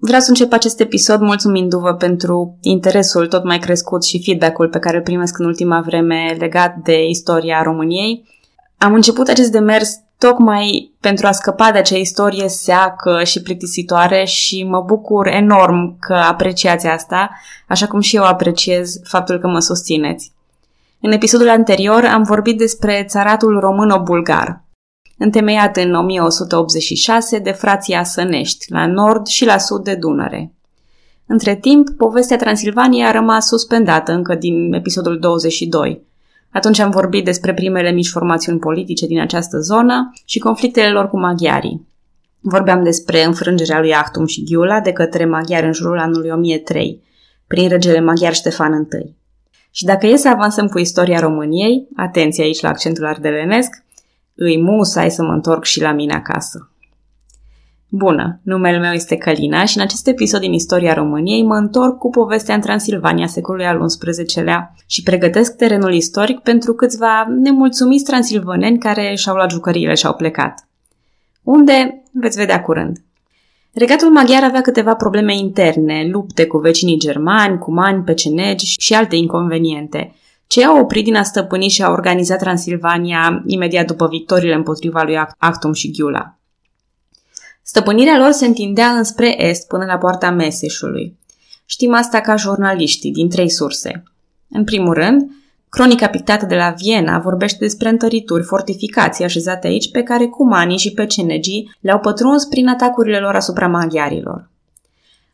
Vreau să încep acest episod mulțumindu-vă pentru interesul tot mai crescut și feedback-ul pe care îl primesc în ultima vreme legat de istoria României. Am început acest demers tocmai pentru a scăpa de acea istorie seacă și plictisitoare și mă bucur enorm că apreciați asta, așa cum și eu apreciez faptul că mă susțineți. În episodul anterior am vorbit despre țaratul româno-bulgar, întemeiat în 1186 de frația Sănești, la nord și la sud de Dunăre. Între timp, povestea Transilvaniei a rămas suspendată încă din episodul 22. Atunci am vorbit despre primele mici formațiuni politice din această zonă și conflictele lor cu maghiarii. Vorbeam despre înfrângerea lui Achtum și Ghiula de către maghiari în jurul anului 1003, prin regele maghiar Ștefan I. Și dacă e să avansăm cu istoria României, atenție aici la accentul ardelenesc, îi musai să mă întorc și la mine acasă. Bună, numele meu este Călina și în acest episod din istoria României mă întorc cu povestea în Transilvania secolului al XI-lea și pregătesc terenul istoric pentru câțiva nemulțumiți transilvaneni care și-au luat jucăriile și au plecat. Unde? Veți vedea curând. Regatul maghiar avea câteva probleme interne, lupte cu vecinii germani, cu mani, pecenegi și alte inconveniente – ce a oprit din a stăpâni și a organizat Transilvania imediat după victoriile împotriva lui Actum și Ghiula. Stăpânirea lor se întindea înspre est până la poarta Meseșului. Știm asta ca jurnaliștii, din trei surse. În primul rând, cronica pictată de la Viena vorbește despre întărituri, fortificații așezate aici pe care cumanii și pecenegii le-au pătruns prin atacurile lor asupra maghiarilor.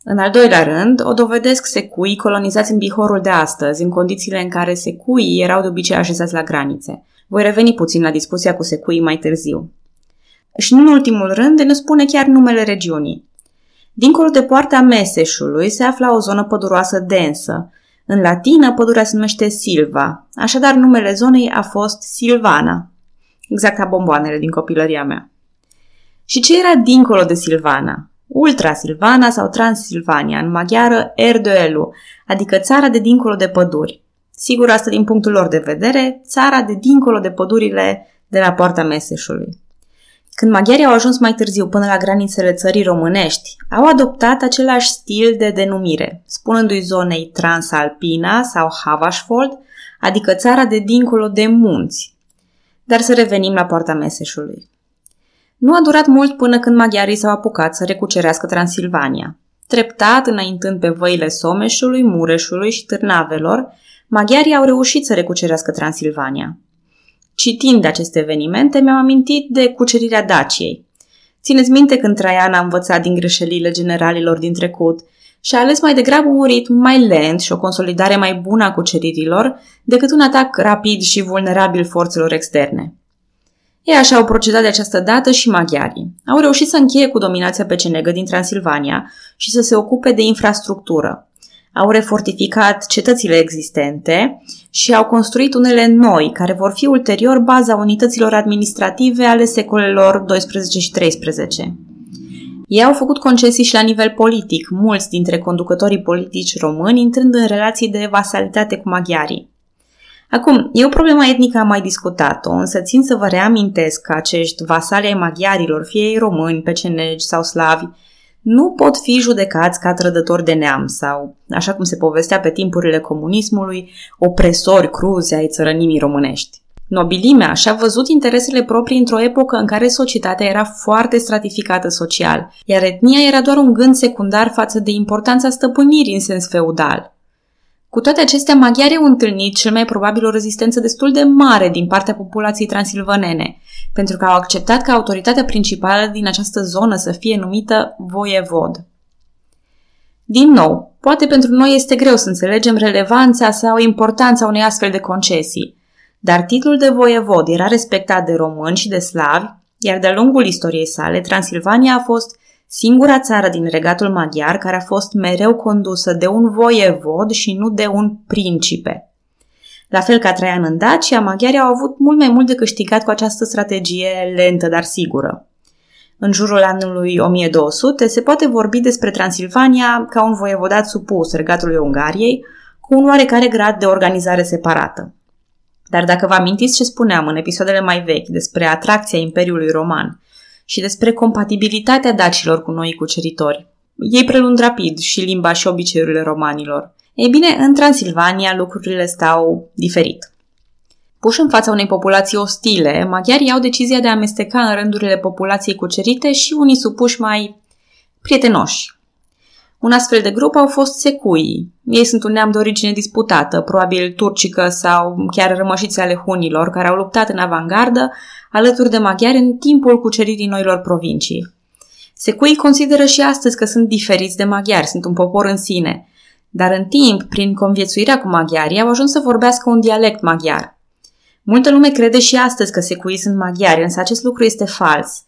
În al doilea rând, o dovedesc secui colonizați în Bihorul de astăzi, în condițiile în care secuii erau de obicei așezați la granițe. Voi reveni puțin la discuția cu secuii mai târziu. Și în ultimul rând ne spune chiar numele regiunii. Dincolo de poarta Meseșului se afla o zonă păduroasă densă. În latină, pădurea se numește Silva, așadar numele zonei a fost Silvana. Exact ca bomboanele din copilăria mea. Și ce era dincolo de Silvana? Ultra-Silvana sau Transilvania, în maghiară Erdoelu, adică țara de dincolo de păduri. Sigur, asta din punctul lor de vedere, țara de dincolo de pădurile de la poarta Meseșului. Când maghiarii au ajuns mai târziu până la granițele țării românești, au adoptat același stil de denumire, spunându-i zonei Transalpina sau Havasfold, adică țara de dincolo de munți. Dar să revenim la poarta Meseșului. Nu a durat mult până când maghiarii s-au apucat să recucerească Transilvania. Treptat, înaintând pe văile Someșului, Mureșului și Târnavelor, maghiarii au reușit să recucerească Transilvania. Citind aceste evenimente, mi-am amintit de cucerirea Daciei. Țineți minte când Traian a învățat din greșelile generalilor din trecut și a ales mai degrabă un ritm mai lent și o consolidare mai bună a cuceririlor decât un atac rapid și vulnerabil forțelor externe. Ei așa au procedat de această dată și maghiarii. Au reușit să încheie cu dominația pecenegă din Transilvania și să se ocupe de infrastructură. Au refortificat cetățile existente și au construit unele noi, care vor fi ulterior baza unităților administrative ale secolelor 12 și 13. Ei au făcut concesii și la nivel politic, mulți dintre conducătorii politici români intrând în relații de vasalitate cu maghiarii. Acum, e o problemă etnică, am mai discutat-o, însă țin să vă reamintesc că acești vasali ai maghiarilor, fie ei români, pecenegi sau slavi, nu pot fi judecați ca trădători de neam sau, așa cum se povestea pe timpurile comunismului, opresori cruzi ai țărănimii românești. Nobilimea și-a văzut interesele proprii într-o epocă în care societatea era foarte stratificată social, iar etnia era doar un gând secundar față de importanța stăpânirii în sens feudal. Cu toate acestea, maghiarii au întâlnit cel mai probabil o rezistență destul de mare din partea populației transilvanene, pentru că au acceptat ca autoritatea principală din această zonă să fie numită voievod. Din nou, poate pentru noi este greu să înțelegem relevanța sau importanța unei astfel de concesii, dar titlul de voievod era respectat de români și de slavi, iar de-a lungul istoriei sale, Transilvania a fost singura țară din regatul maghiar care a fost mereu condusă de un voievod și nu de un principe. La fel ca Traian în Dacia, maghiarii au avut mult mai mult de câștigat cu această strategie lentă, dar sigură. În jurul anului 1200 se poate vorbi despre Transilvania ca un voievodat supus regatului Ungariei, cu un oarecare grad de organizare separată. Dar dacă vă amintiți ce spuneam în episoadele mai vechi despre atracția Imperiului Roman și despre compatibilitatea dacilor cu noi cuceritori. ei prelund rapid și limba și obiceiurile romanilor. Ei bine, în Transilvania lucrurile stau diferit. Puși în fața unei populații ostile, maghiarii au decizia de a amesteca în rândurile populației cucerite și unii supuși mai prietenoși. Un astfel de grup au fost secuii. Ei sunt un neam de origine disputată, probabil turcică sau chiar rămășiți ale hunilor, care au luptat în avangardă alături de maghiari în timpul cuceririi noilor provincii. Secuii consideră și astăzi că sunt diferiți de maghiari, sunt un popor în sine, dar în timp, prin conviețuirea cu maghiarii, au ajuns să vorbească un dialect maghiar. Multă lume crede și astăzi că secuii sunt maghiari, însă acest lucru este fals.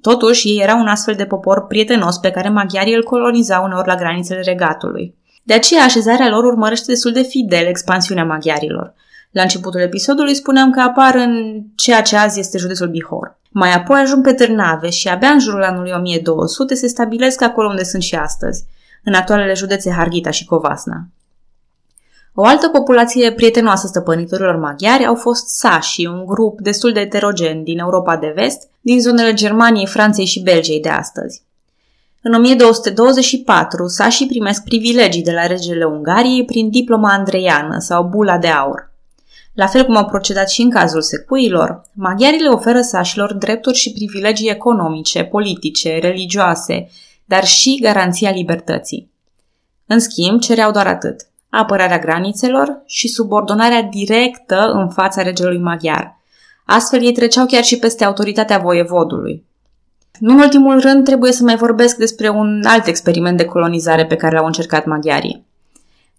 Totuși, ei erau un astfel de popor prietenos pe care maghiarii îl colonizau uneori la granițele regatului. De aceea, așezarea lor urmărește destul de fidel expansiunea maghiarilor. La începutul episodului spuneam că apar în ceea ce azi este județul Bihor. Mai apoi ajung pe Târnave și abia în jurul anului 1200 se stabilesc acolo unde sunt și astăzi, în actualele județe Harghita și Covasna. O altă populație prietenoasă stăpânitorilor maghiari au fost sașii, un grup destul de heterogen din Europa de vest, din zonele Germaniei, Franței și Belgiei de astăzi. În 1224, sașii primesc privilegii de la regele Ungariei prin diploma andreiană sau bula de aur. La fel cum au procedat și în cazul secuilor, maghiarii le oferă sașilor drepturi și privilegii economice, politice, religioase, dar și garanția libertății. În schimb, cereau doar atât – apărarea granițelor și subordonarea directă în fața regelui maghiar. Astfel ei treceau chiar și peste autoritatea voievodului. Nu în ultimul rând trebuie să mai vorbesc despre un alt experiment de colonizare pe care l-au încercat maghiarii.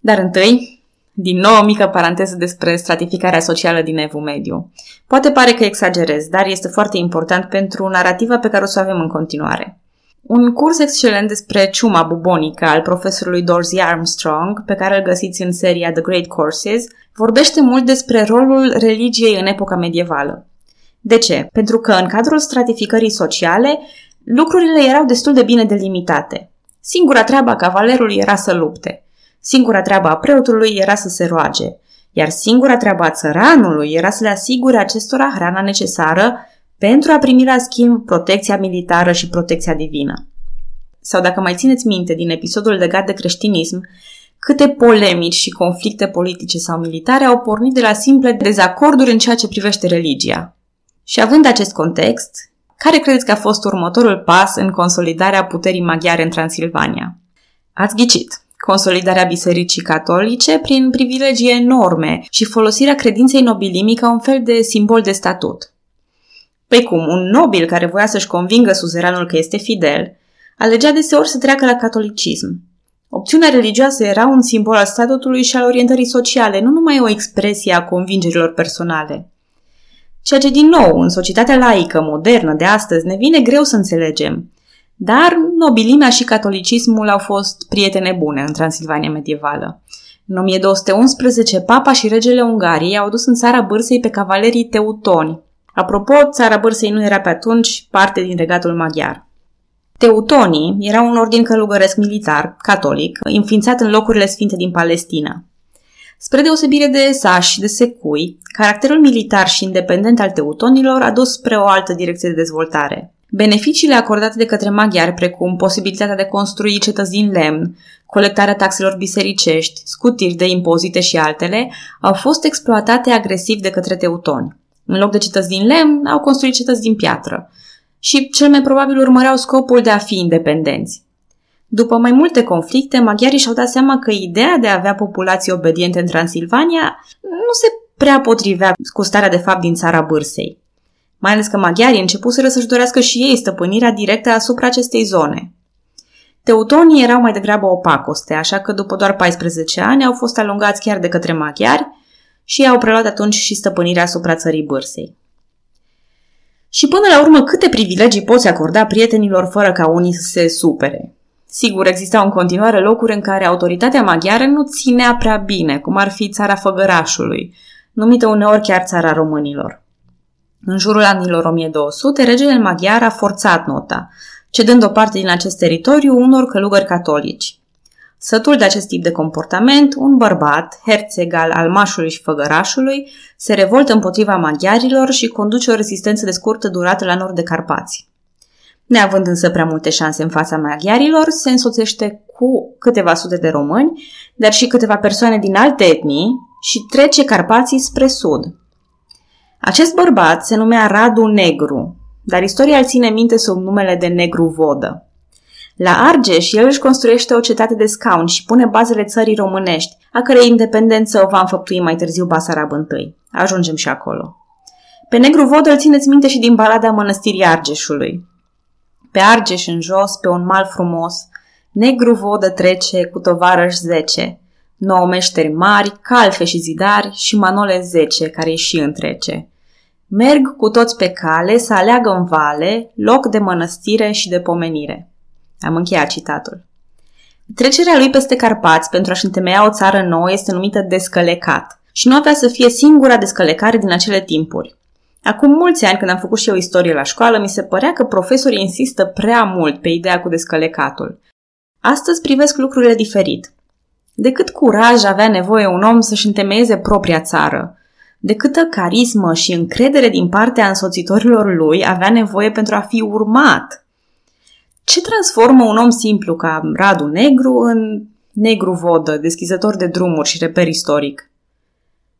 Dar întâi, din nou o mică paranteză despre stratificarea socială din Evul Mediu. Poate pare că exagerez, dar este foarte important pentru narrativa pe care o să o avem în continuare. Un curs excelent despre ciuma bubonică al profesorului Dorsey Armstrong, pe care îl găsiți în seria The Great Courses, vorbește mult despre rolul religiei în epoca medievală. De ce? Pentru că în cadrul stratificării sociale, lucrurile erau destul de bine delimitate. Singura treabă a cavalerului era să lupte. Singura treabă a preotului era să se roage. Iar singura treabă a țăranului era să le asigure acestora hrana necesară pentru a primi la schimb protecția militară și protecția divină. Sau dacă mai țineți minte din episodul legat de creștinism, câte polemici și conflicte politice sau militare au pornit de la simple dezacorduri în ceea ce privește religia. Și având acest context, care credeți că a fost următorul pas în consolidarea puterii maghiare în Transilvania? Ați ghicit! Consolidarea Bisericii Catolice prin privilegii enorme și folosirea credinței nobilimii ca un fel de simbol de statut. Păi cum, un nobil care voia să-și convingă suzeranul că este fidel, alegea deseori să treacă la catolicism. Opțiunea religioasă era un simbol al statutului și al orientării sociale, nu numai o expresie a convingerilor personale. Ceea ce, din nou, în societatea laică, modernă, de astăzi, ne vine greu să înțelegem. Dar nobilimea și catolicismul au fost prietene bune în Transilvania medievală. În 1211, papa și regele Ungariei au dus în țara bârsei pe cavalerii teutoni, Apropo, țara Bârsei nu era pe atunci parte din regatul maghiar. Teutonii era un ordin călugăresc militar, catolic, înființat în locurile sfinte din Palestina. Spre deosebire de sași și de secui, caracterul militar și independent al teutonilor a dus spre o altă direcție de dezvoltare. Beneficiile acordate de către maghiari, precum posibilitatea de construi cetăți din lemn, colectarea taxelor bisericești, scutiri de impozite și altele, au fost exploatate agresiv de către teutoni. În loc de cetăți din lemn, au construit cetăți din piatră. Și cel mai probabil urmăreau scopul de a fi independenți. După mai multe conflicte, maghiarii și-au dat seama că ideea de a avea populații obediente în Transilvania nu se prea potrivea cu starea de fapt din țara Bârsei. Mai ales că maghiarii începuseră să-și dorească și ei stăpânirea directă asupra acestei zone. Teutonii erau mai degrabă opacoste, așa că după doar 14 ani au fost alungați chiar de către maghiari, și au preluat atunci și stăpânirea asupra țării bârsei. Și până la urmă, câte privilegii poți acorda prietenilor fără ca unii să se supere? Sigur, existau în continuare locuri în care autoritatea maghiară nu ținea prea bine, cum ar fi țara Făgărașului, numită uneori chiar țara românilor. În jurul anilor 1200, regele maghiar a forțat nota, cedând o parte din acest teritoriu unor călugări catolici. Sătul de acest tip de comportament, un bărbat, herțeg al almașului și făgărașului, se revoltă împotriva maghiarilor și conduce o rezistență de scurtă durată la nord de Carpați. Neavând însă prea multe șanse în fața maghiarilor, se însoțește cu câteva sute de români, dar și câteva persoane din alte etnii și trece Carpații spre sud. Acest bărbat se numea Radu Negru, dar istoria îl ține minte sub numele de Negru Vodă. La Argeș, el își construiește o cetate de scaun și pune bazele țării românești, a cărei independență o va înfăptui mai târziu Basarab I. Ajungem și acolo. Pe Negru Vodă îl țineți minte și din balada mănăstirii Argeșului. Pe Argeș în jos, pe un mal frumos, Negru Vodă trece cu tovarăși zece, nouă meșteri mari, calfe și zidari și manole zece care îi și întrece. Merg cu toți pe cale să aleagă în vale loc de mănăstire și de pomenire. Am încheiat citatul. Trecerea lui peste Carpați pentru a-și întemeia o țară nouă este numită descălecat și nu avea să fie singura descălecare din acele timpuri. Acum mulți ani, când am făcut și eu istorie la școală, mi se părea că profesorii insistă prea mult pe ideea cu descălecatul. Astăzi privesc lucrurile diferit. De cât curaj avea nevoie un om să-și întemeieze propria țară, de câtă carismă și încredere din partea însoțitorilor lui avea nevoie pentru a fi urmat. Ce transformă un om simplu ca Radu Negru în negru vodă, deschizător de drumuri și reper istoric?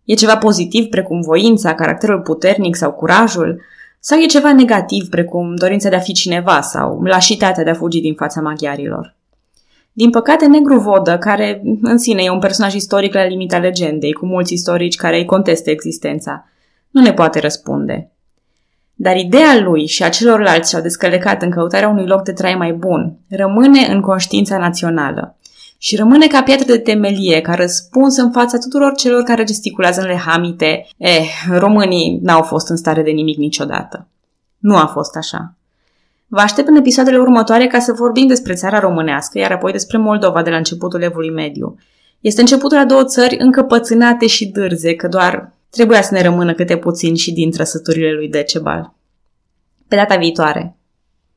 E ceva pozitiv precum voința, caracterul puternic sau curajul? Sau e ceva negativ precum dorința de a fi cineva sau lașitatea de a fugi din fața maghiarilor? Din păcate, Negru Vodă, care în sine e un personaj istoric la limita legendei, cu mulți istorici care îi contestă existența, nu ne poate răspunde. Dar ideea lui și a celorlalți și-au descălecat în căutarea unui loc de trai mai bun rămâne în conștiința națională și rămâne ca piatră de temelie, ca răspuns în fața tuturor celor care gesticulează în lehamite. Eh, românii n-au fost în stare de nimic niciodată. Nu a fost așa. Vă aștept în episoadele următoare ca să vorbim despre țara românească, iar apoi despre Moldova de la începutul evului mediu. Este începutul a două țări încăpățânate și dârze, că doar trebuia să ne rămână câte puțin și din trăsăturile lui Decebal. Pe data viitoare!